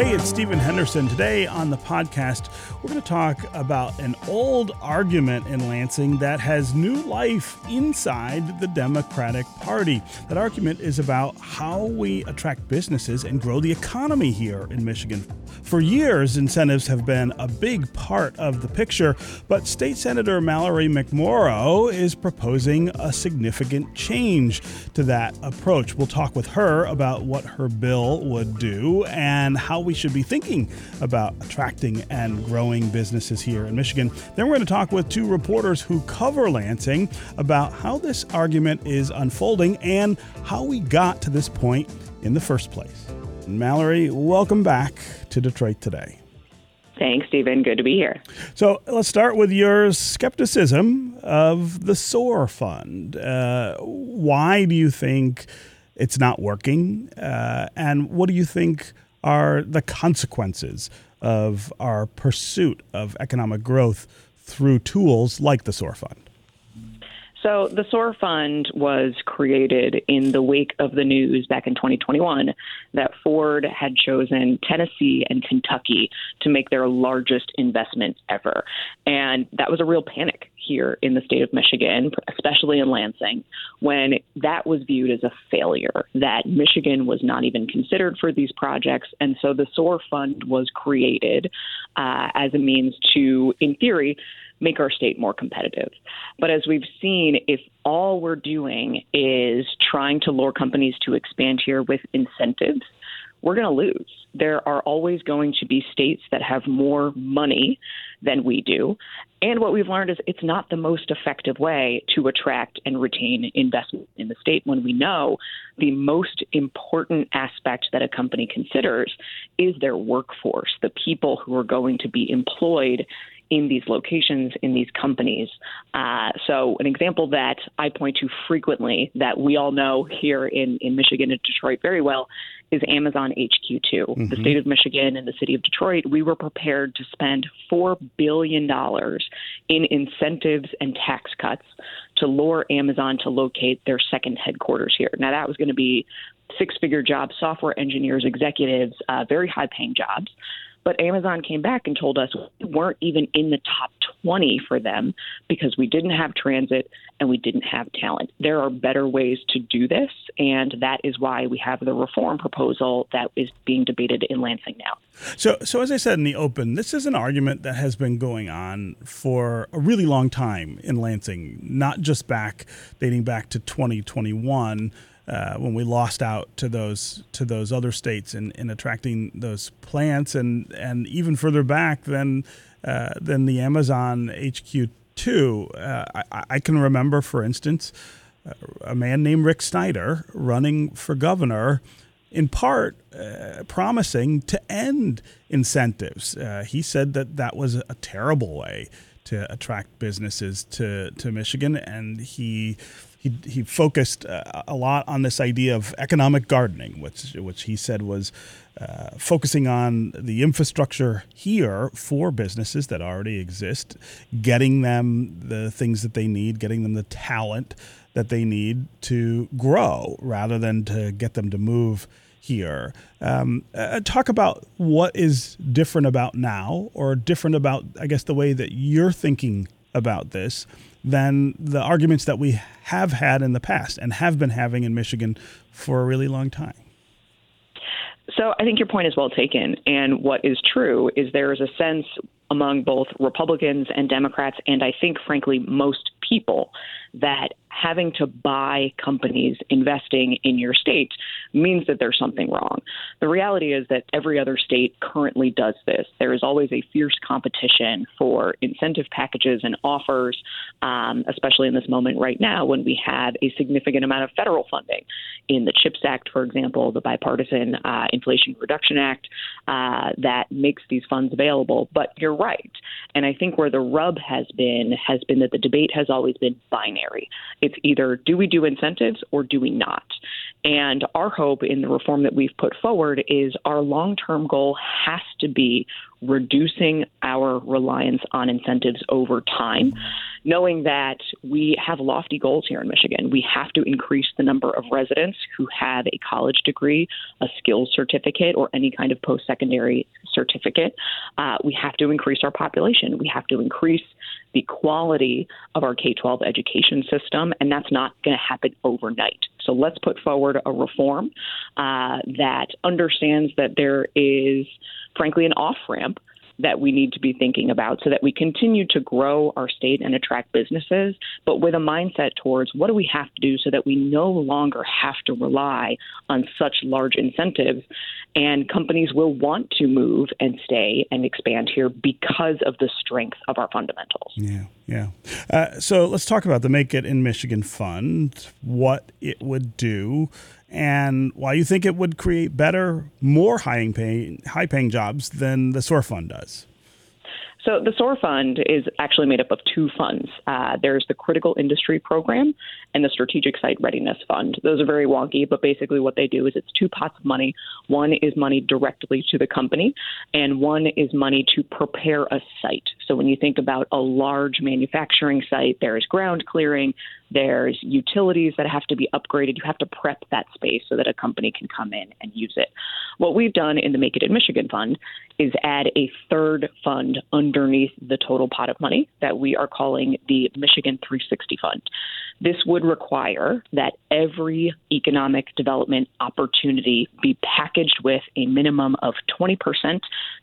Hey, it's Stephen Henderson. Today on the podcast, we're going to talk about an old argument in Lansing that has new life inside the Democratic Party. That argument is about how we attract businesses and grow the economy here in Michigan. For years, incentives have been a big part of the picture, but State Senator Mallory McMorrow is proposing a significant change to that approach. We'll talk with her about what her bill would do and how we should be thinking about attracting and growing businesses here in Michigan. Then we're going to talk with two reporters who cover Lansing about how this argument is unfolding and how we got to this point in the first place. Mallory, welcome back to Detroit today. Thanks, Stephen. Good to be here. So let's start with your skepticism of the SOAR Fund. Uh, why do you think it's not working? Uh, and what do you think are the consequences of our pursuit of economic growth through tools like the SOAR Fund? So, the SOAR Fund was created in the wake of the news back in 2021 that Ford had chosen Tennessee and Kentucky to make their largest investment ever. And that was a real panic here in the state of Michigan, especially in Lansing, when that was viewed as a failure, that Michigan was not even considered for these projects. And so the SOAR Fund was created uh, as a means to, in theory, make our state more competitive. But as we've seen, if all we're doing is trying to lure companies to expand here with incentives, we're going to lose. There are always going to be states that have more money than we do. And what we've learned is it's not the most effective way to attract and retain investment in the state when we know the most important aspect that a company considers is their workforce, the people who are going to be employed in these locations, in these companies. Uh, so, an example that I point to frequently that we all know here in, in Michigan and Detroit very well is Amazon HQ2. Mm-hmm. The state of Michigan and the city of Detroit, we were prepared to spend $4 billion in incentives and tax cuts to lure Amazon to locate their second headquarters here. Now, that was going to be six figure jobs, software engineers, executives, uh, very high paying jobs. But Amazon came back and told us we weren't even in the top 20 for them because we didn't have transit and we didn't have talent. There are better ways to do this, and that is why we have the reform proposal that is being debated in Lansing now. So, so as I said in the open, this is an argument that has been going on for a really long time in Lansing, not just back dating back to 2021 uh, when we lost out to those to those other states in, in attracting those plants and and even further back than uh, than the Amazon HQ two. Uh, I, I, can remember, for instance, a man named Rick Snyder running for governor. In part, uh, promising to end incentives. Uh, he said that that was a terrible way to attract businesses to, to Michigan, and he he he focused uh, a lot on this idea of economic gardening, which which he said was uh, focusing on the infrastructure here for businesses that already exist, getting them the things that they need, getting them the talent that they need to grow, rather than to get them to move here. Um, uh, talk about what is different about now, or different about, I guess, the way that you're thinking about this than the arguments that we have had in the past and have been having in Michigan for a really long time. So I think your point is well taken. And what is true is there is a sense among both Republicans and Democrats, and I think, frankly, most people, that having to buy companies investing in your state means that there's something wrong. The reality is that every other state currently does this. There is always a fierce competition for incentive packages and offers, um, especially in this moment right now when we have a significant amount of federal funding. In the CHIPS Act, for example, the Bipartisan uh, Inflation Reduction Act, uh, that makes these funds available. But you're right. And I think where the rub has been has been that the debate has always been binary. It's either do we do incentives or do we not? And our hope in the reform that we've put forward is our long term goal has to be reducing our reliance on incentives over time, knowing that we have lofty goals here in Michigan. We have to increase the number of residents who have a college degree, a skills certificate, or any kind of post secondary certificate. Uh, we have to increase our population. We have to increase the quality of our K 12 education system, and that's not going to happen overnight. So let's put forward a reform uh, that understands that there is, frankly, an off ramp that we need to be thinking about so that we continue to grow our state and attract businesses, but with a mindset towards what do we have to do so that we no longer have to rely on such large incentives and companies will want to move and stay and expand here because of the strength of our fundamentals. Yeah, yeah. Uh, so let's talk about the Make It in Michigan Fund, what it would do and why you think it would create better, more high paying, high paying jobs than the SOAR Fund does. So the SOAR Fund is actually made up of two funds. Uh, there's the Critical Industry Program and the Strategic Site Readiness Fund. Those are very wonky, but basically what they do is it's two pots of money. One is money directly to the company, and one is money to prepare a site. So when you think about a large manufacturing site, there is ground clearing, there's utilities that have to be upgraded. You have to prep that space so that a company can come in and use it. What we've done in the Make It in Michigan Fund is add a third fund underneath the total pot of money that we are calling the Michigan 360 Fund. This would require that every economic development opportunity be packaged with a minimum of 20%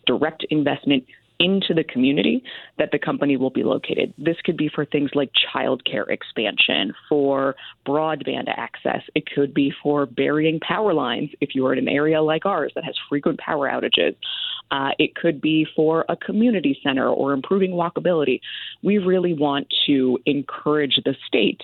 direct investment into the community that the company will be located. This could be for things like childcare expansion, for broadband access. It could be for burying power lines if you are in an area like ours that has frequent power outages. Uh, it could be for a community center or improving walkability. We really want to encourage the state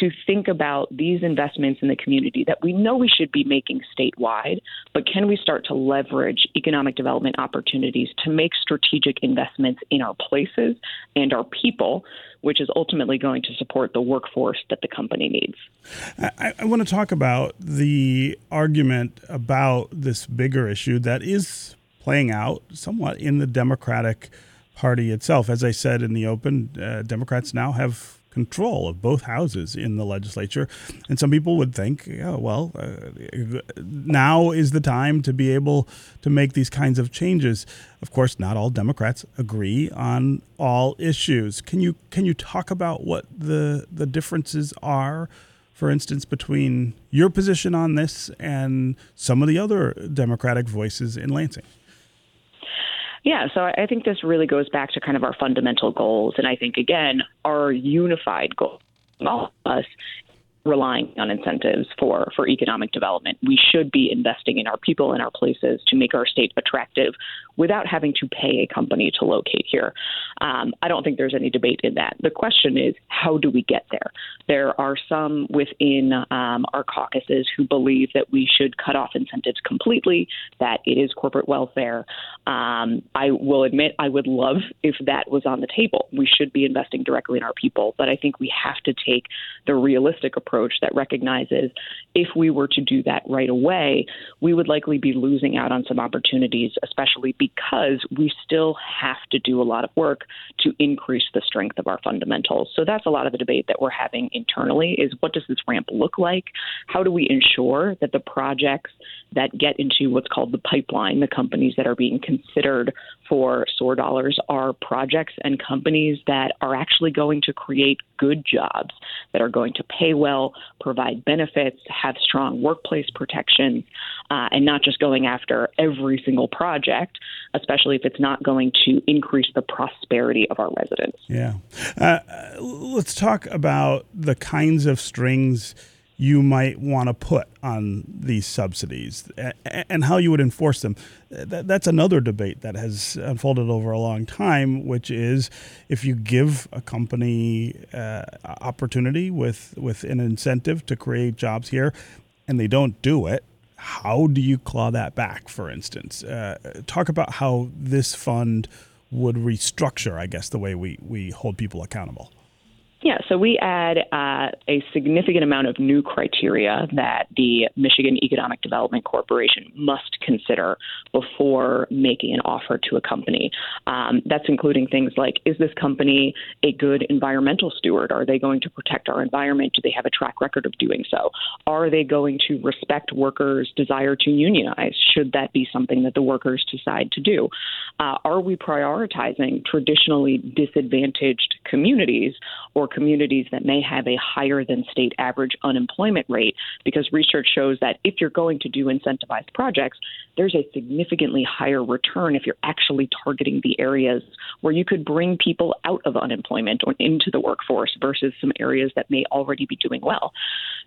to think about these investments in the community that we know we should be making statewide, but can we start to leverage economic development opportunities to make strategic investments in our places and our people, which is ultimately going to support the workforce that the company needs? I, I want to talk about the argument about this bigger issue that is playing out somewhat in the Democratic Party itself. As I said in the open, uh, Democrats now have control of both houses in the legislature. And some people would think, yeah, well, uh, now is the time to be able to make these kinds of changes. Of course, not all Democrats agree on all issues. Can you can you talk about what the the differences are? For instance, between your position on this and some of the other Democratic voices in Lansing. Yeah, so I think this really goes back to kind of our fundamental goals. And I think, again, our unified goal, all of us, relying on incentives for, for economic development. We should be investing in our people and our places to make our state attractive without having to pay a company to locate here. Um, I don't think there's any debate in that. The question is, how do we get there? There are some within um, our caucuses who believe that we should cut off incentives completely, that it is corporate welfare. Um, I will admit I would love if that was on the table. We should be investing directly in our people, but I think we have to take the realistic approach that recognizes if we were to do that right away, we would likely be losing out on some opportunities, especially because because we still have to do a lot of work to increase the strength of our fundamentals. So that's a lot of the debate that we're having internally is what does this ramp look like? How do we ensure that the projects that get into what's called the pipeline, the companies that are being considered for SOAR dollars are projects and companies that are actually going to create good jobs, that are going to pay well, provide benefits, have strong workplace protections, uh, and not just going after every single project, especially if it's not going to increase the prosperity of our residents. Yeah. Uh, let's talk about the kinds of strings you might want to put on these subsidies and how you would enforce them. That's another debate that has unfolded over a long time, which is if you give a company uh, opportunity with, with an incentive to create jobs here and they don't do it, how do you claw that back, for instance? Uh, talk about how this fund would restructure, I guess, the way we, we hold people accountable. Yeah, so we add uh, a significant amount of new criteria that the Michigan Economic Development Corporation must consider before making an offer to a company. Um, that's including things like is this company a good environmental steward? Are they going to protect our environment? Do they have a track record of doing so? Are they going to respect workers' desire to unionize? Should that be something that the workers decide to do? Uh, are we prioritizing traditionally disadvantaged communities or communities that may have a higher than state average unemployment rate because research shows that if you're going to do incentivized projects, there's a significantly higher return if you're actually targeting the areas where you could bring people out of unemployment or into the workforce versus some areas that may already be doing well.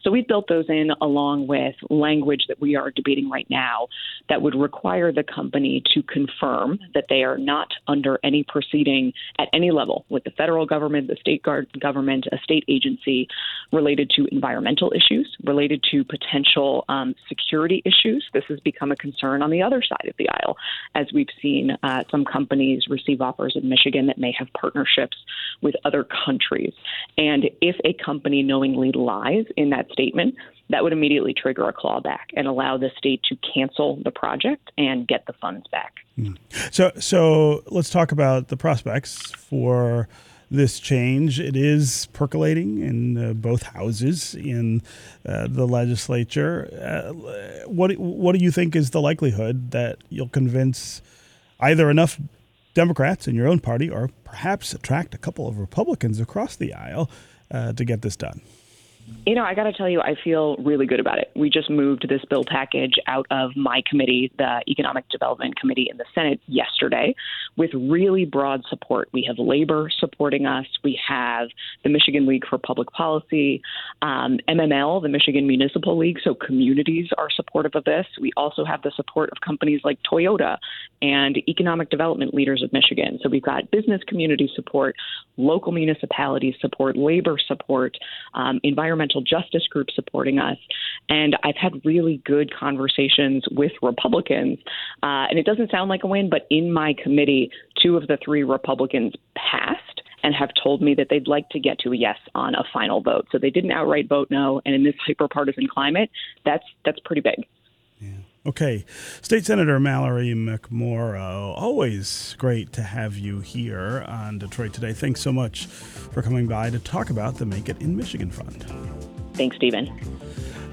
So we've built those in along with language that we are debating right now that would require the company to confirm that they are not under any proceeding at any level with the federal government, the state government, a state agency related to environmental issues, related to potential um, security issues. This has become a concern on the other side of the aisle as we've seen uh, some companies receive offers in Michigan that may have partnerships with other countries. And if a company knowingly lies in that statement, that would immediately trigger a clawback and allow the state to cancel the project and get the funds back. Hmm. So, so let's talk about the prospects for this change. It is percolating in uh, both houses in uh, the legislature. Uh, what what do you think is the likelihood that you'll convince either enough Democrats in your own party, or perhaps attract a couple of Republicans across the aisle uh, to get this done? You know, I got to tell you, I feel really good about it. We just moved this bill package out of my committee, the Economic Development Committee in the Senate, yesterday with really broad support. We have labor supporting us, we have the Michigan League for Public Policy, um, MML, the Michigan Municipal League, so communities are supportive of this. We also have the support of companies like Toyota and economic development leaders of Michigan. So we've got business community support, local municipalities support, labor support, um, environmental environmental justice groups supporting us. And I've had really good conversations with Republicans. Uh, and it doesn't sound like a win, but in my committee, two of the three Republicans passed and have told me that they'd like to get to a yes on a final vote. So they didn't outright vote no. And in this hyperpartisan climate, that's that's pretty big. Okay. State Senator Mallory McMorrow, always great to have you here on Detroit Today. Thanks so much for coming by to talk about the Make It in Michigan Fund. Thanks, Stephen.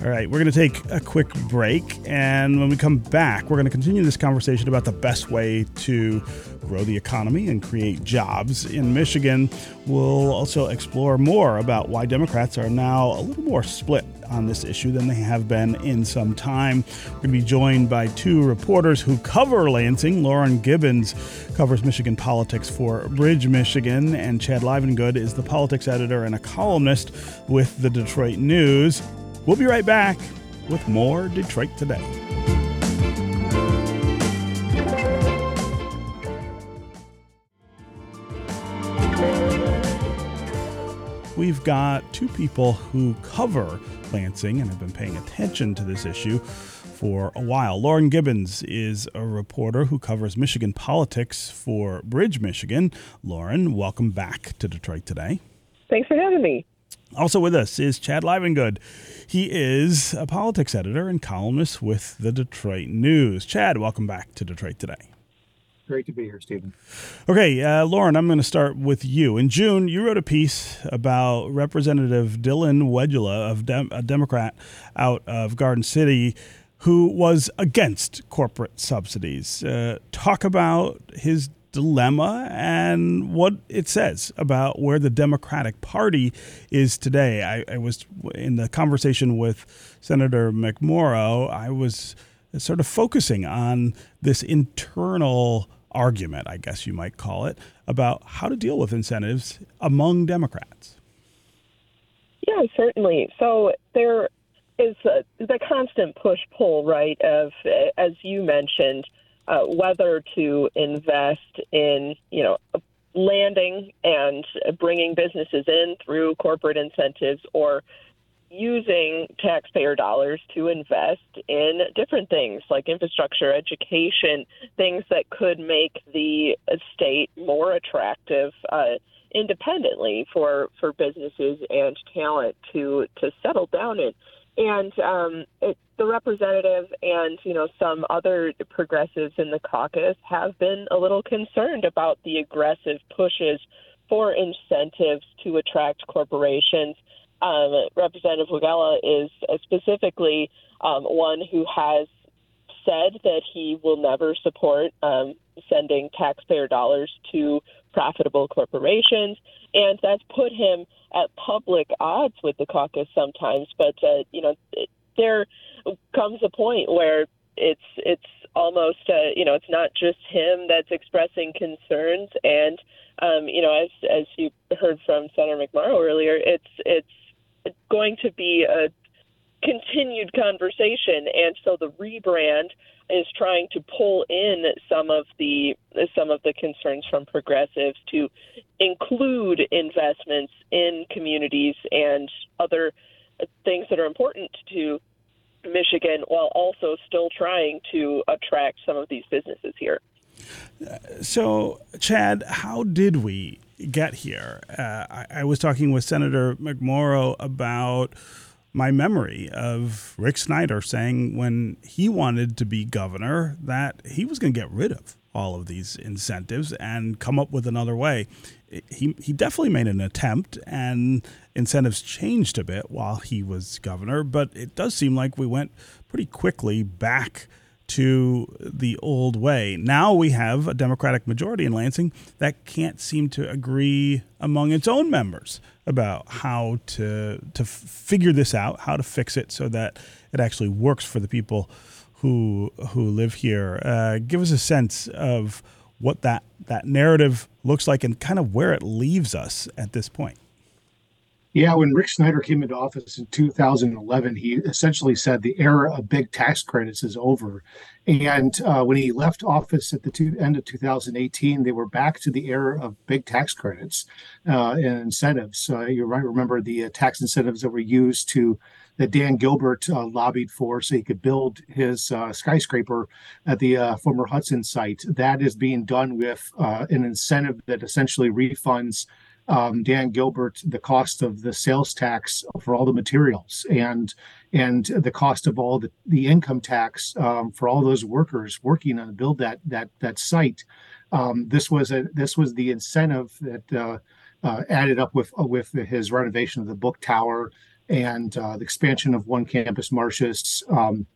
All right, we're going to take a quick break. And when we come back, we're going to continue this conversation about the best way to grow the economy and create jobs in Michigan. We'll also explore more about why Democrats are now a little more split on this issue than they have been in some time. We're going to be joined by two reporters who cover Lansing. Lauren Gibbons covers Michigan politics for Bridge, Michigan, and Chad Livengood is the politics editor and a columnist with the Detroit News. We'll be right back with more Detroit Today. We've got two people who cover Lansing and have been paying attention to this issue for a while. Lauren Gibbons is a reporter who covers Michigan politics for Bridge, Michigan. Lauren, welcome back to Detroit today. Thanks for having me. Also with us is Chad Livengood. He is a politics editor and columnist with the Detroit News. Chad, welcome back to Detroit today. Great to be here, Stephen. Okay, uh, Lauren, I'm going to start with you. In June, you wrote a piece about Representative Dylan Wegela, of Dem- a Democrat out of Garden City, who was against corporate subsidies. Uh, talk about his dilemma and what it says about where the Democratic Party is today. I, I was in the conversation with Senator McMorrow, I was sort of focusing on this internal argument, I guess you might call it, about how to deal with incentives among Democrats. Yeah, certainly. So there is a, the constant push pull, right, of, as you mentioned, uh, whether to invest in, you know, landing and bringing businesses in through corporate incentives or using taxpayer dollars to invest in different things like infrastructure, education, things that could make the state more attractive uh, independently for for businesses and talent to to settle down in. And um, it, the representative and you know some other progressives in the caucus have been a little concerned about the aggressive pushes for incentives to attract corporations. Um, Representative Wegela is specifically um, one who has said that he will never support um, sending taxpayer dollars to profitable corporations, and that's put him at public odds with the caucus sometimes. But uh, you know, there comes a point where it's it's almost uh, you know it's not just him that's expressing concerns, and um, you know, as as you heard from Senator McMorrow earlier, it's it's going to be a continued conversation, and so the rebrand is trying to pull in some of the some of the concerns from progressives to include investments in communities and other things that are important to Michigan, while also still trying to attract some of these businesses here. So, Chad, how did we get here? Uh, I, I was talking with Senator McMorrow about my memory of Rick Snyder saying when he wanted to be governor that he was going to get rid of all of these incentives and come up with another way. He, he definitely made an attempt, and incentives changed a bit while he was governor, but it does seem like we went pretty quickly back to the old way. Now we have a Democratic majority in Lansing that can't seem to agree among its own members about how to to figure this out, how to fix it so that it actually works for the people who who live here. Uh, give us a sense of what that that narrative looks like and kind of where it leaves us at this point. Yeah, when Rick Snyder came into office in 2011, he essentially said the era of big tax credits is over. And uh, when he left office at the two, end of 2018, they were back to the era of big tax credits uh, and incentives. Uh, you might remember the uh, tax incentives that were used to that Dan Gilbert uh, lobbied for so he could build his uh, skyscraper at the former Hudson site. That is being done with an incentive that essentially refunds um, Dan Gilbert the cost of the sales tax for all the materials and and the cost of all the, the income tax um, for all those workers working on build that that that site. Um, this was a this was the incentive that uh, uh, added up with uh, with his renovation of the book tower and uh, the expansion of one campus Martius um,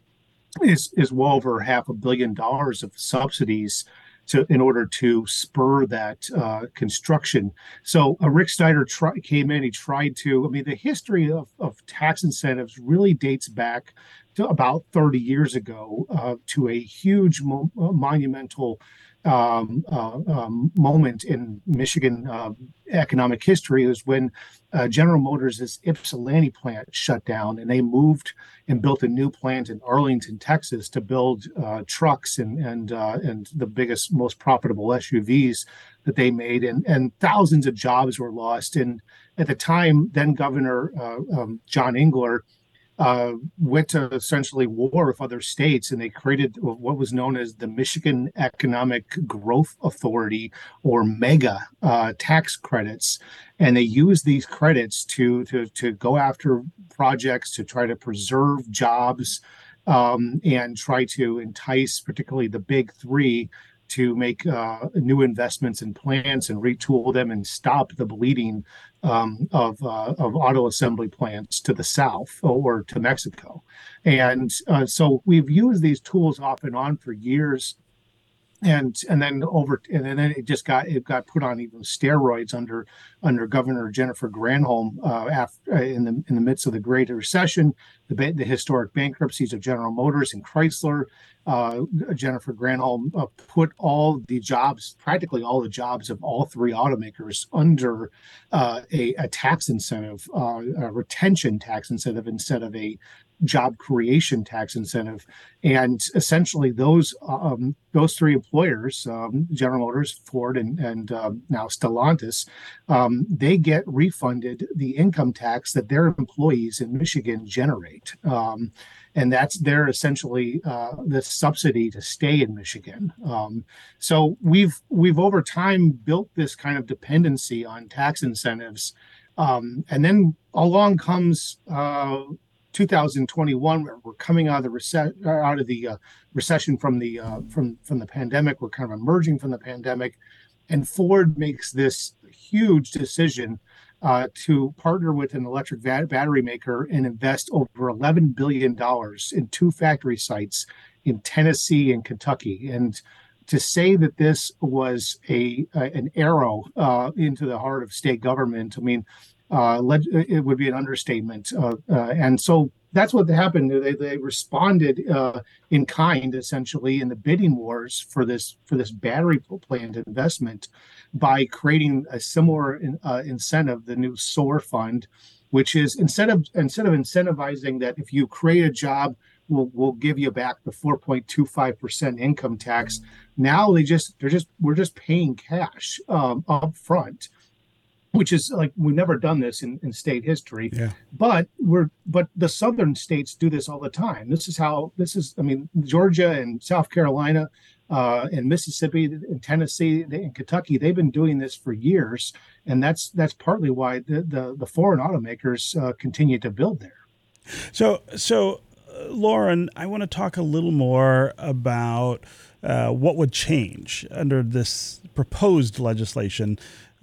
is is well over half a billion dollars of subsidies to in order to spur that uh, construction. So uh, Rick Snyder came in. He tried to. I mean, the history of, of tax incentives really dates back to about 30 years ago uh, to a huge mo- uh, monumental um, uh, um, moment in Michigan uh, economic history is when uh, General Motors' Ypsilanti plant shut down, and they moved and built a new plant in Arlington, Texas, to build uh, trucks and and uh, and the biggest, most profitable SUVs that they made, and and thousands of jobs were lost. And at the time, then Governor uh, um, John Engler uh, went to essentially war with other states, and they created what was known as the Michigan Economic Growth Authority, or MEGA, uh, tax credits, and they used these credits to to to go after projects to try to preserve jobs um, and try to entice, particularly the big three, to make uh, new investments in plants and retool them and stop the bleeding um, of, uh, of auto assembly plants to the south or to Mexico. And uh, so we've used these tools off and on for years and and then over and then it just got it got put on even steroids under under Governor Jennifer Granholm uh, after uh, in the in the midst of the Great Recession, the the historic bankruptcies of General Motors and Chrysler. Uh, Jennifer Granholm uh, put all the jobs, practically all the jobs of all three automakers, under uh, a, a, tax incentive, uh, a retention tax incentive instead of a job creation tax incentive, and essentially those um, those three employers, um, General Motors, Ford, and and uh, now Stellantis, um, they get refunded the income tax that their employees in Michigan generate. Um, and that's their essentially uh, the subsidy to stay in Michigan. Um, so we've we've over time built this kind of dependency on tax incentives, um, and then along comes uh, 2021. We're coming out of the recession, uh, out of the uh, recession from the uh, from from the pandemic. We're kind of emerging from the pandemic, and Ford makes this huge decision uh, to partner with an electric battery maker and invest over $11 billion in two factory sites in Tennessee and Kentucky. And to say that this was a, a an arrow uh, into the heart of state government, I mean, uh, it would be an understatement. Uh, uh, and so that's what happened. They, they responded uh, in kind, essentially, in the bidding wars for this for this battery plant investment by creating a similar uh, incentive, the new SOAR fund, which is instead of instead of incentivizing that if you create a job, we'll we'll give you back the 4.25 percent income tax. Now they just they're just we're just paying cash um, up front which is like we've never done this in, in state history. Yeah. but we're but the southern states do this all the time. This is how this is i mean georgia and south carolina uh, and mississippi and tennessee and kentucky they've been doing this for years. And that's that's partly why the the, the foreign automakers uh, continue to build there. So so uh, lauren i want to talk a little more about uh, what would change under this proposed legislation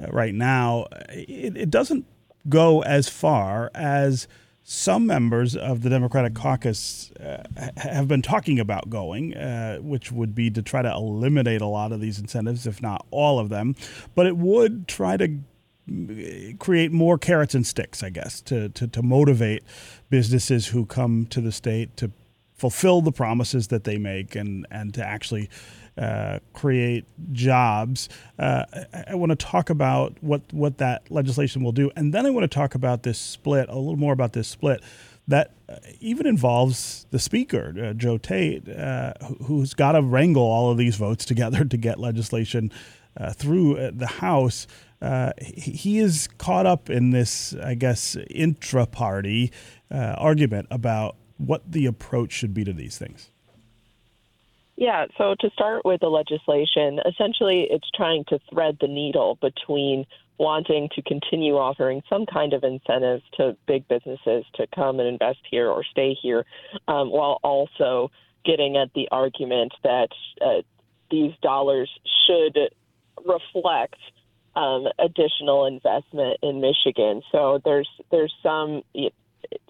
right now, it, it doesn't go as far as some members of the Democratic caucus uh, have been talking about going, uh, which would be to try to eliminate a lot of these incentives, if not all of them. But it would try to mm, create more carrots and sticks, I guess, to, to, to motivate businesses who come to the state to fulfill the promises that they make and, and to actually uh, create jobs. Uh, I, I want to talk about what what that legislation will do, and then I want to talk about this split a little more about this split that uh, even involves the speaker, uh, Joe Tate, uh, who's got to wrangle all of these votes together to get legislation uh, through the House. he is caught up in this, I guess, intra-party argument about what the approach should be to these things. Yeah, so to start with the legislation, essentially it's trying to thread the needle between wanting to continue offering some kind of incentive to big businesses to come and invest here or stay here, um, while also getting at the argument that uh, these dollars should reflect um, additional investment in Michigan. So there's there's some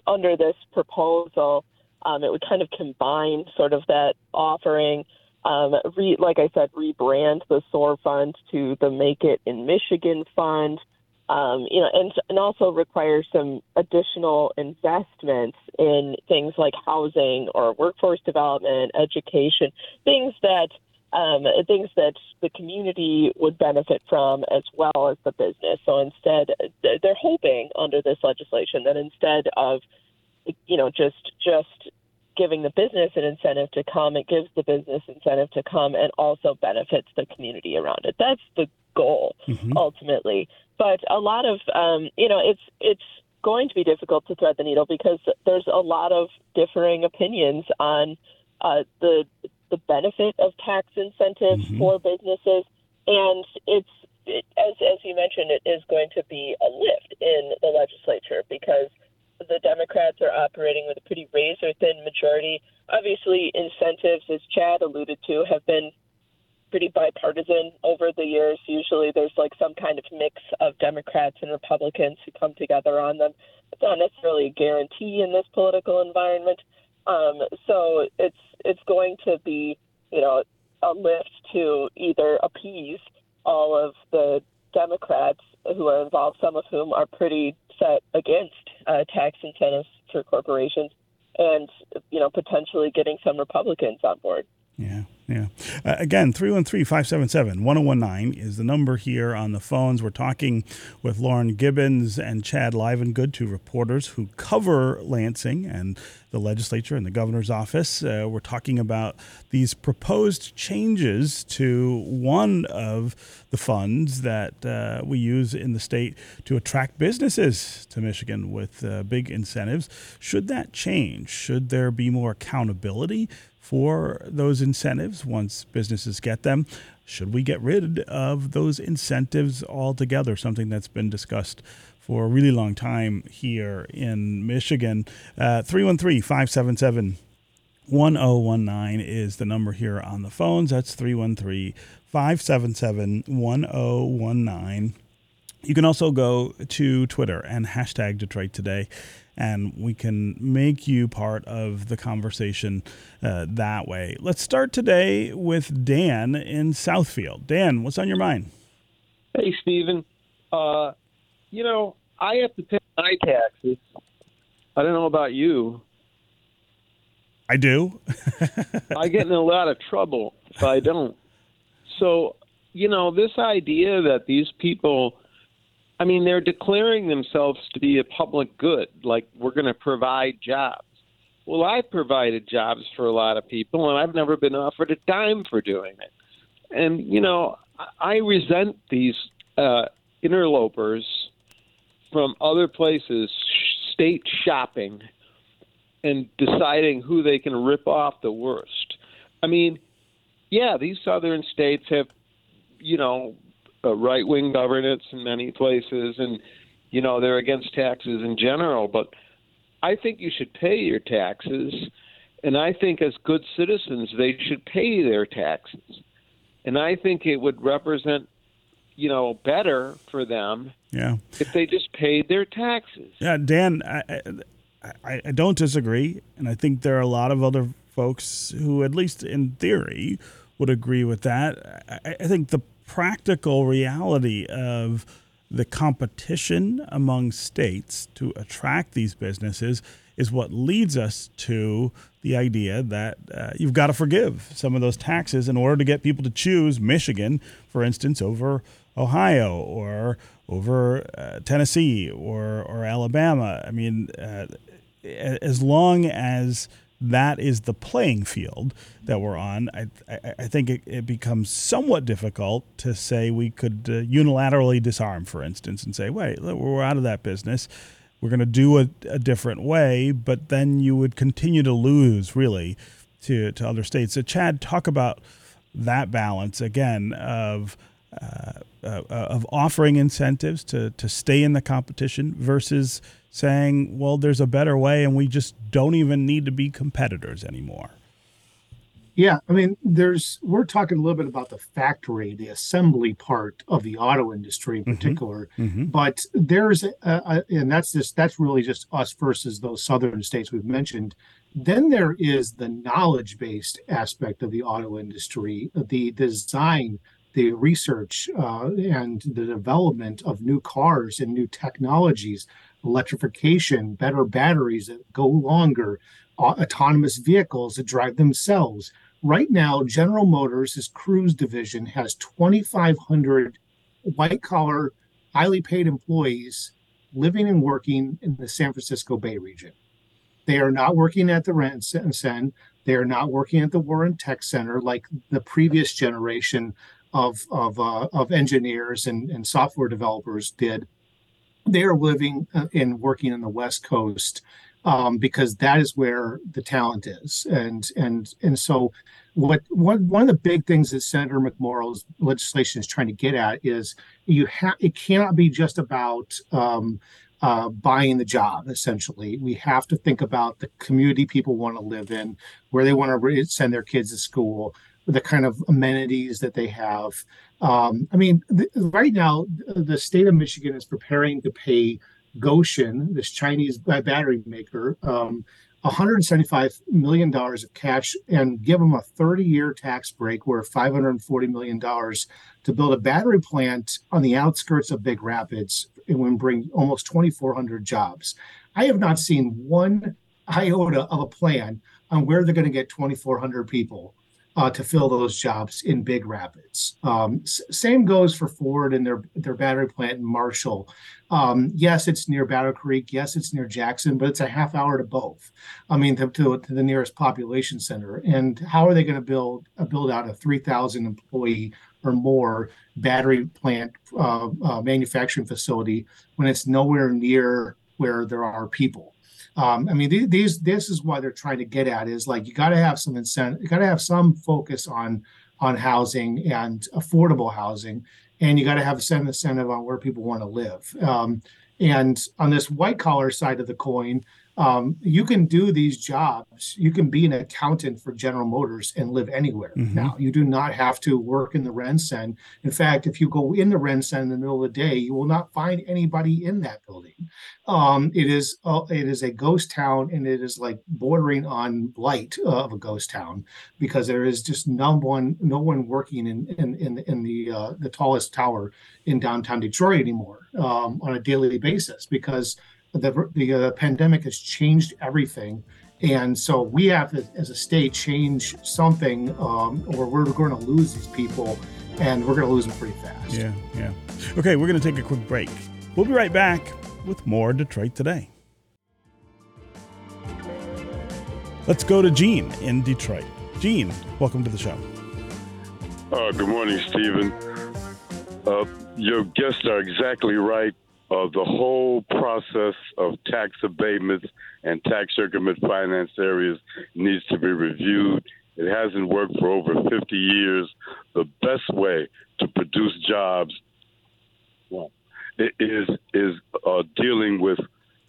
under this proposal um, it would kind of combine sort of that offering, um, re, like I said, rebrand the SOAR fund to the Make It in Michigan fund. Um, you know, and and also require some additional investments in things like housing or workforce development, education, things that um, things that the community would benefit from as well as the business. So instead, they're hoping under this legislation that instead of you know, just just giving the business an incentive to come, it gives the business incentive to come and also benefits the community around it. That's the goal mm-hmm. ultimately. But a lot of um, you know, it's it's going to be difficult to thread the needle because there's a lot of differing opinions on uh, the the benefit of tax incentives mm-hmm. for businesses, and it's it, as as you mentioned, it is going to be a lift in the legislature because the Democrats are operating with a pretty razor thin majority. Obviously, incentives, as Chad alluded to, have been pretty bipartisan over the years. Usually there's like some kind of mix of Democrats and Republicans who come together on them. It's not necessarily a guarantee in this political environment. Um, so it's it's going to be, you know, a lift to either appease all of the Democrats who are involved, some of whom are pretty set against uh, tax incentives for corporations, and you know potentially getting some Republicans on board. Yeah. Yeah. Uh, again, 313 577 1019 is the number here on the phones. We're talking with Lauren Gibbons and Chad Livengood, two reporters who cover Lansing and the legislature and the governor's office. Uh, we're talking about these proposed changes to one of the funds that uh, we use in the state to attract businesses to Michigan with uh, big incentives. Should that change? Should there be more accountability for those incentives once businesses get them? Should we get rid of those incentives altogether? Something that's been discussed for a really long time here in Michigan. Uh, 313 577 1019 is the number here on the phones. That's 313 577 1019. You can also go to Twitter and hashtag Detroit Today and we can make you part of the conversation uh, that way. Let's start today with Dan in Southfield. Dan, what's on your mind? Hey, Stephen. Uh, you know, I have to pay my taxes. I don't know about you. I do. I get in a lot of trouble if I don't. So, you know, this idea that these people I mean, they're declaring themselves to be a public good, like we're going to provide jobs. Well, I've provided jobs for a lot of people, and I've never been offered a dime for doing it. And, you know, I resent these uh, interlopers from other places, state shopping, and deciding who they can rip off the worst. I mean, yeah, these southern states have, you know, Uh, a right wing governance in many places, and you know they're against taxes in general. But I think you should pay your taxes, and I think as good citizens they should pay their taxes, and I think it would represent, you know, better for them. Yeah. If they just paid their taxes. Yeah, Dan, I, I, I don't disagree, and I think there are a lot of other folks who, at least in theory, would agree with that. I, I think the practical reality of the competition among states to attract these businesses is what leads us to the idea that uh, you've got to forgive some of those taxes in order to get people to choose Michigan, for instance, over Ohio or over uh, Tennessee or, or Alabama. I mean, uh, as long as that is the playing field that we're on, I, I, I think it, it, becomes somewhat difficult to say we could uh, unilaterally disarm, for instance, and say, wait, we're out of that business. We're going to do it a different way, but then you would continue to lose, really, to, to other states. So, Chad, talk about that balance again of uh, uh, of offering incentives to to stay in the competition versus saying, well, there's a better way and we just don't even need to be competitors anymore. Yeah, I mean, there's we're talking a little bit about the factory, the assembly part of the auto industry in mm-hmm. particular, mm-hmm. but there's a, a, and that's just that's really just us versus those southern states we've mentioned. Then there is the knowledge based aspect of the auto industry, the design, the research, uh, and the development of new cars and new technologies electrification, better batteries that go longer, autonomous vehicles that drive themselves. Right now, General Motors' Cruise division has 2,500 white collar, highly paid employees living and working in the San Francisco Bay region. They are not working at the RenCen. They are not working at the Warren Tech Center like the previous generation of, of, uh, of engineers and, and software developers did they are living uh, and working on the West Coast um, because that is where the talent is, and and and so what one one of the big things that Senator McMorrow's legislation is trying to get at is you have it cannot be just about um, uh, buying the job. Essentially, we have to think about the community people want to live in, where they want to send their kids to school, the kind of amenities that they have. Um, I mean, the, right now, the state of Michigan is preparing to pay Gotion, this Chinese battery maker, um, $175 million of cash and give them a 30 year tax break worth $540 million to build a battery plant on the outskirts of Big Rapids. It would bring almost 2,400 jobs. I have not seen one iota of a plan on where they're going to get 2,400 people uh, to fill those jobs in Big Rapids. Um, s- same goes for Ford and their their battery plant in Marshall. Um, yes, it's near Battle Creek. Yes, it's near Jackson, but it's a half hour to both. I mean, to, to, to the nearest population center. And how are they going to build uh, build out a 3,000 employee or more battery plant uh, uh, manufacturing facility when it's nowhere near where there are people? Um, I mean, these this is what they're trying to get at is like you got to have some incentive, you got to have some focus on on housing and affordable housing, and you got to have some incentive on where people want to live. Um, and on this white collar side of the coin, um, you can do these jobs. You can be an accountant for General Motors and live anywhere mm-hmm. now. You do not have to work in the RenCen. In fact, if you go in the RenCen in the middle of the day, you will not find anybody in that building. Um, it is uh, it is a ghost town, and it is like bordering on blight uh, of a ghost town because there is just no one no one working in in in, in the uh, the tallest tower in downtown Detroit anymore um, on a daily basis because the the uh, pandemic has changed everything, and so we have to, as a state, change something, um, or we're going to lose these people, and we're going to lose them pretty fast. Yeah, yeah. Okay, we're going to take a quick break. We'll be right back with more Detroit today. Let's go to Gene in Detroit. Gene, welcome to the show. Uh, good morning, Stephen. Uh, your guests are exactly right uh, the whole process of tax abatements and tax increment finance areas needs to be reviewed. It hasn't worked for over 50 years. The best way to produce jobs is is uh, dealing with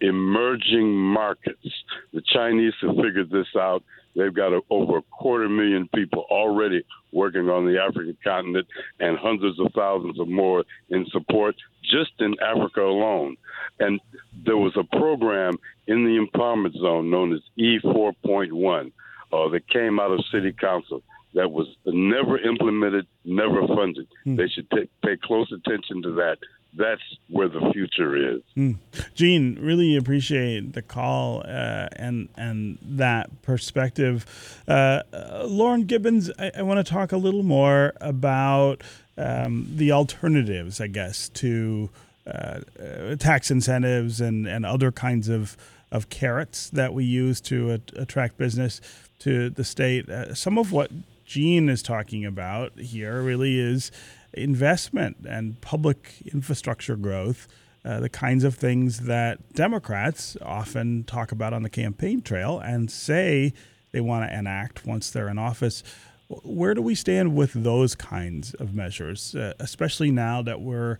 emerging markets. The Chinese have figured this out. They've got a, over a quarter million people already working on the African continent and hundreds of thousands of more in support just in Africa alone. And there was a program in the empowerment zone known as E4.1 uh, that came out of City Council that was never implemented, never funded. Hmm. They should t- pay close attention to that that's where the future is. Mm. Gene, really appreciate the call uh, and and that perspective. Uh, uh, Lauren Gibbons, I, I want to talk a little more about um, the alternatives, I guess, to uh, uh, tax incentives and, and other kinds of, of carrots that we use to attract business to the state. Uh, some of what Gene is talking about here really is investment and public infrastructure growth, uh, the kinds of things that Democrats often talk about on the campaign trail and say they want to enact once they're in office. Where do we stand with those kinds of measures, uh, especially now that we're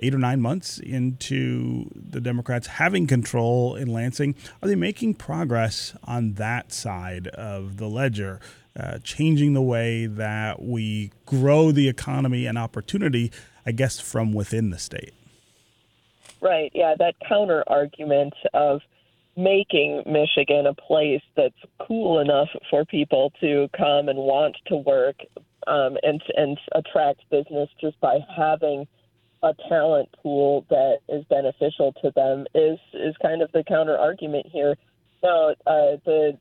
eight or nine months into the Democrats having control in Lansing? Are they making progress on that side of the ledger? Uh, changing the way that we grow the economy and opportunity, I guess, from within the state. Right. Yeah. That counter argument of making Michigan a place that's cool enough for people to come and want to work um, and and attract business just by having a talent pool that is beneficial to them is is kind of the counter argument here. Now, uh, the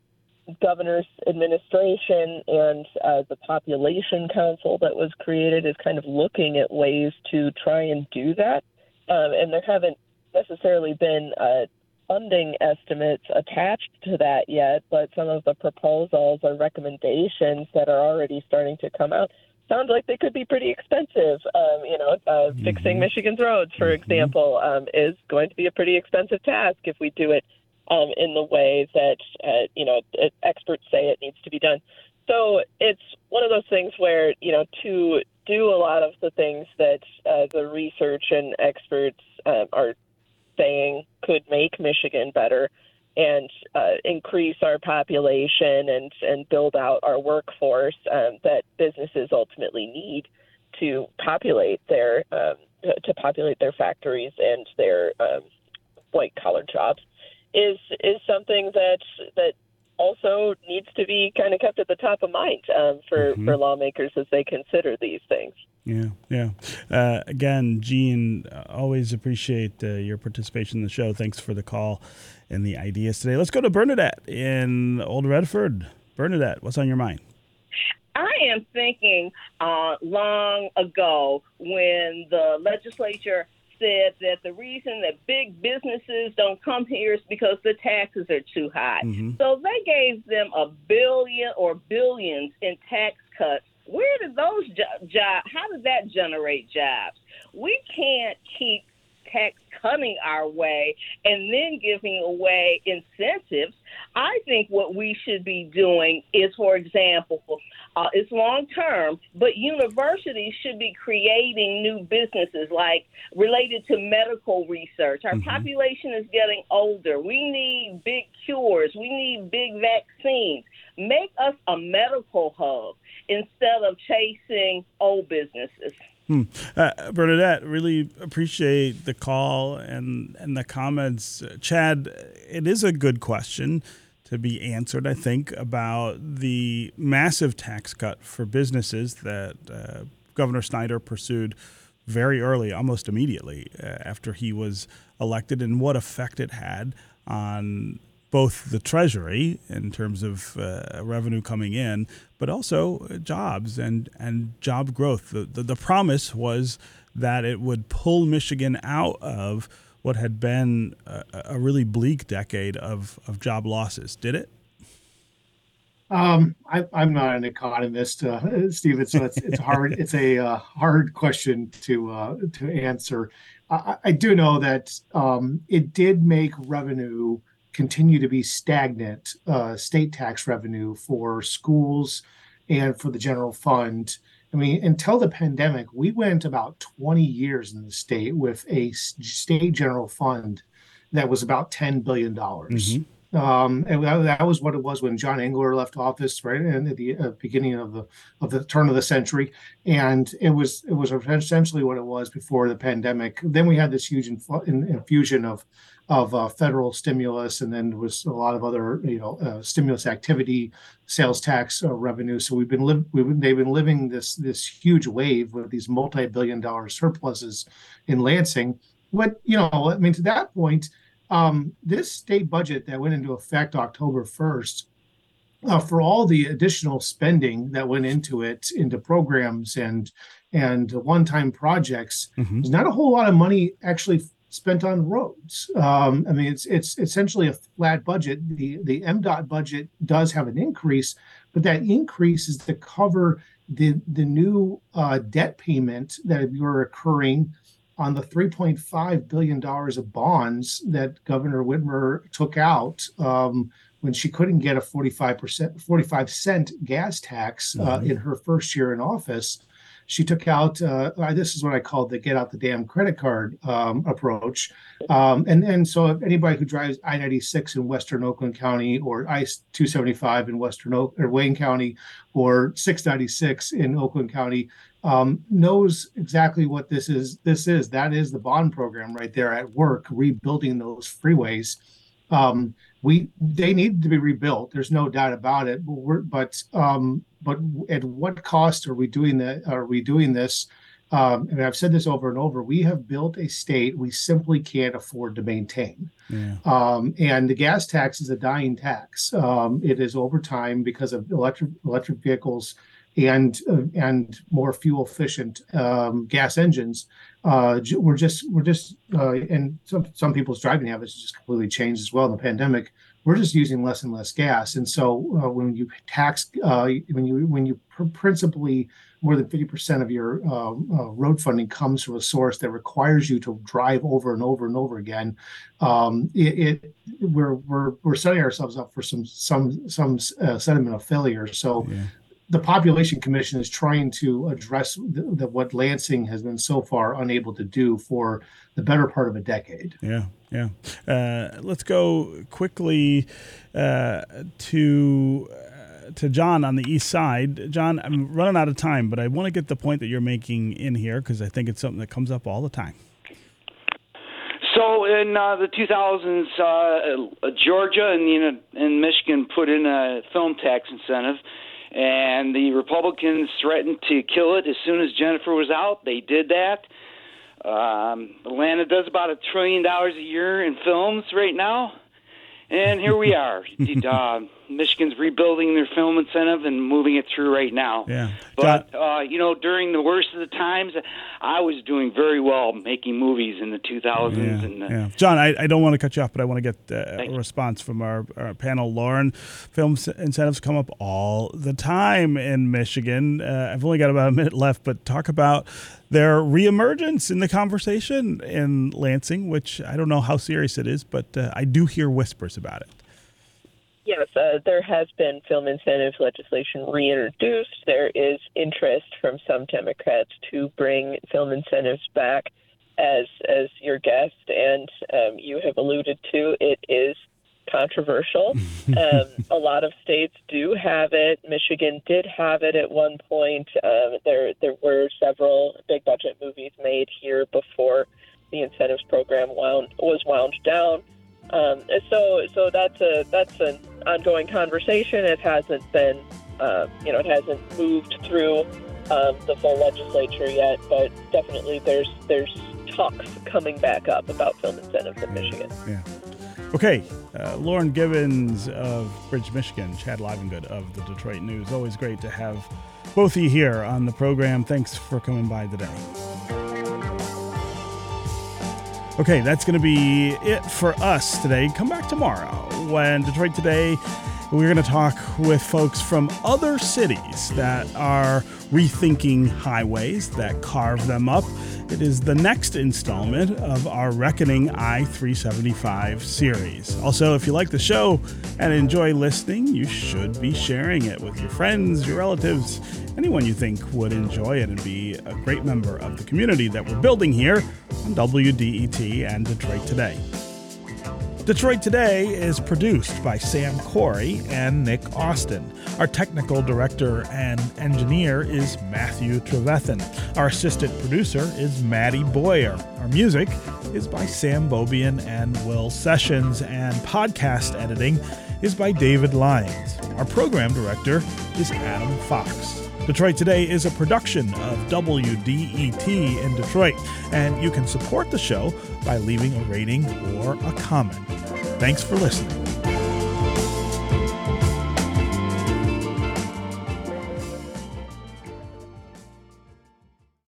governor's administration and uh, the population council that was created is kind of looking at ways to try and do that. Um, and there haven't necessarily been uh, funding estimates attached to that yet, but some of the proposals or recommendations that are already starting to come out sound like they could be pretty expensive. Um, you know, uh, mm-hmm. fixing Michigan's roads, for mm-hmm. example, um, is going to be a pretty expensive task if we do it um, in the way that uh, you know experts say it needs to be done. So it's one of those things where you know to do a lot of the things that uh, the research and experts uh, are saying could make Michigan better and uh, increase our population and and build out our workforce um, that businesses ultimately need to populate their um, to populate their factories and their um, white collar jobs is is something that that also needs to be kind of kept at the top of mind um, for mm-hmm. for lawmakers as they consider these things. Yeah, yeah. Uh, again, Gene, always appreciate uh, your participation in the show. Thanks for the call and the ideas today. Let's go to Bernadette in Old Redford. Bernadette, what's on your mind? I am thinking uh, long ago when the legislature said that the reason that big businesses don't come here is because the taxes are too high. Mm-hmm. So they gave them a billion or billions in tax cuts. Where did those jo- jobs? How did that generate jobs? We can't keep tax cutting our way and then giving away incentives. I think what we should be doing is, for example, uh, it's long term, but universities should be creating new businesses like related to medical research. Our Mhm. population is getting older. We need big cures. We need big vaccines. Make us a medical hub instead of chasing old businesses. Hmm. Uh, Bernadette, really appreciate the call and and the comments. Chad, it is a good question to be answered. I think about the massive tax cut for businesses that uh, Governor Snyder pursued very early, almost immediately uh, after he was elected, and what effect it had on both the Treasury in terms of uh, revenue coming in, but also jobs and, and job growth. The, the, the promise was that it would pull Michigan out of what had been a, a really bleak decade of, of job losses. Did it? Um, I, I'm not an economist, uh, so it's it's hard. it's a uh, hard question to uh, to answer. I, I do know that um, it did make revenue continue to be stagnant, uh, state tax revenue for schools and for the general fund. I mean, until the pandemic, we went about 20 years in the state with a state general fund that was about $10 billion. Mhm. Um, and that, that was what it was when John Engler left office, right, and at the uh, beginning of the of the turn of the century, and it was it was essentially what it was before the pandemic. Then we had this huge infl- in, infusion of of uh, federal stimulus, and then there was a lot of other you know uh, stimulus activity, sales tax uh, revenue. So we've been live we've been, they've been living this this huge wave with these multi billion dollar surpluses in Lansing. But you know, I mean, to that point um, this state budget that went into effect October 1st, uh, for all the additional spending that went into it, into programs and and one-time projects, Mhm. there's not a whole lot of money actually spent on roads. Um, I mean, it's it's essentially a flat budget. The the MDOT budget does have an increase, but that increase is to cover the the new uh, debt payment that are occurring on the 3.5 billion dollars of bonds that Governor Whitmer took out um, when she couldn't get a 45 percent 45 cent gas tax uh, Mhm. in her first year in office. She took out uh, this is what I call the get out the damn credit card um, approach, um, and and so if anybody who drives I-96 in Western Oakland County or I-275 in Western Oak or Wayne County or 696 in Oakland County um, knows exactly what this is. This is that is the bond program right there at work, rebuilding those freeways. Um, we they need to be rebuilt. There's no doubt about it. But we're, but um, but at what cost are we doing that? Are we doing this? Um, and I've said this over and over. We have built a state we simply can't afford to maintain. Yeah. Um, and the gas tax is a dying tax. Um, it is over time because of electric electric vehicles and uh, and more fuel efficient um, gas engines. Uh, we're just we're just uh, and some some people's driving habits just completely changed as well in the pandemic. We're just using less and less gas, and so uh, when you tax uh, when you when you pr- principally more than 50% of your uh, uh, road funding comes from a source that requires you to drive over and over and over again. Um, it, it we're we're we're setting ourselves up for some some some uh, sentiment of failure. So Yeah. The population commission is trying to address the, the, what Lansing has been so far unable to do for the better part of a decade. Yeah, yeah. Uh, let's go quickly uh, to uh, to John on the east side. John, I'm running out of time, but I want to get the point that you're making in here because I think it's something that comes up all the time. So in uh, the 2000s, uh, Georgia and you know, and Michigan put in a film tax incentive, and the Republicans threatened to kill it as soon as Jennifer was out. They did that. Um, Atlanta does about a trillion dollars a year in films right now, and here we are. uh, Michigan's rebuilding their film incentive and moving it through right now. Yeah. But uh, you know, during the worst of the times, I was doing very well making movies in the 2000s. Yeah, and the, yeah. John, I, I don't want to cut you off, but I want to get uh, a response from our, our panel. Lauren, film incentives come up all the time in Michigan. Uh, I've only got about a minute left, but talk about their reemergence in the conversation in Lansing, which I don't know how serious it is, but uh, I do hear whispers about it. Yes, uh, there has been film incentive legislation reintroduced. There is interest from some Democrats to bring film incentives back, as as your guest and um, you have alluded to. It is controversial. um, a lot of states do have it. Michigan did have it at one point. Um, there there were several big budget movies made here before the incentives program wound was wound down. Um, so, so that's a that's an ongoing conversation. It hasn't been, uh, you know, it hasn't moved through um, the full legislature yet, but definitely there's there's talks coming back up about film incentives in Michigan. Yeah. Okay, uh, Lauren Gibbons of Bridge, Michigan, Chad Livengood of the Detroit News. Always great to have both of you here on the program. Thanks for coming by today. Okay, that's going to be it for us today. Come back tomorrow when Detroit Today, we're going to talk with folks from other cities that are rethinking highways, that carve them up. It is the next installment of our Reckoning I 375 series. Also, if you like the show and enjoy listening, you should be sharing it with your friends, your relatives, anyone you think would enjoy it and be a great member of the community that we're building here on WDET and Detroit Today. Detroit Today is produced by Sam Corey and Nick Austin. Our technical director and engineer is Matthew Trevethan. Our assistant producer is Maddie Boyer. Our music is by Sam Beaubien and Will Sessions, and podcast editing is by David Lyons. Our program director is Adam Fox. Detroit Today is a production of WDET in Detroit, and you can support the show by leaving a rating or a comment. Thanks for listening.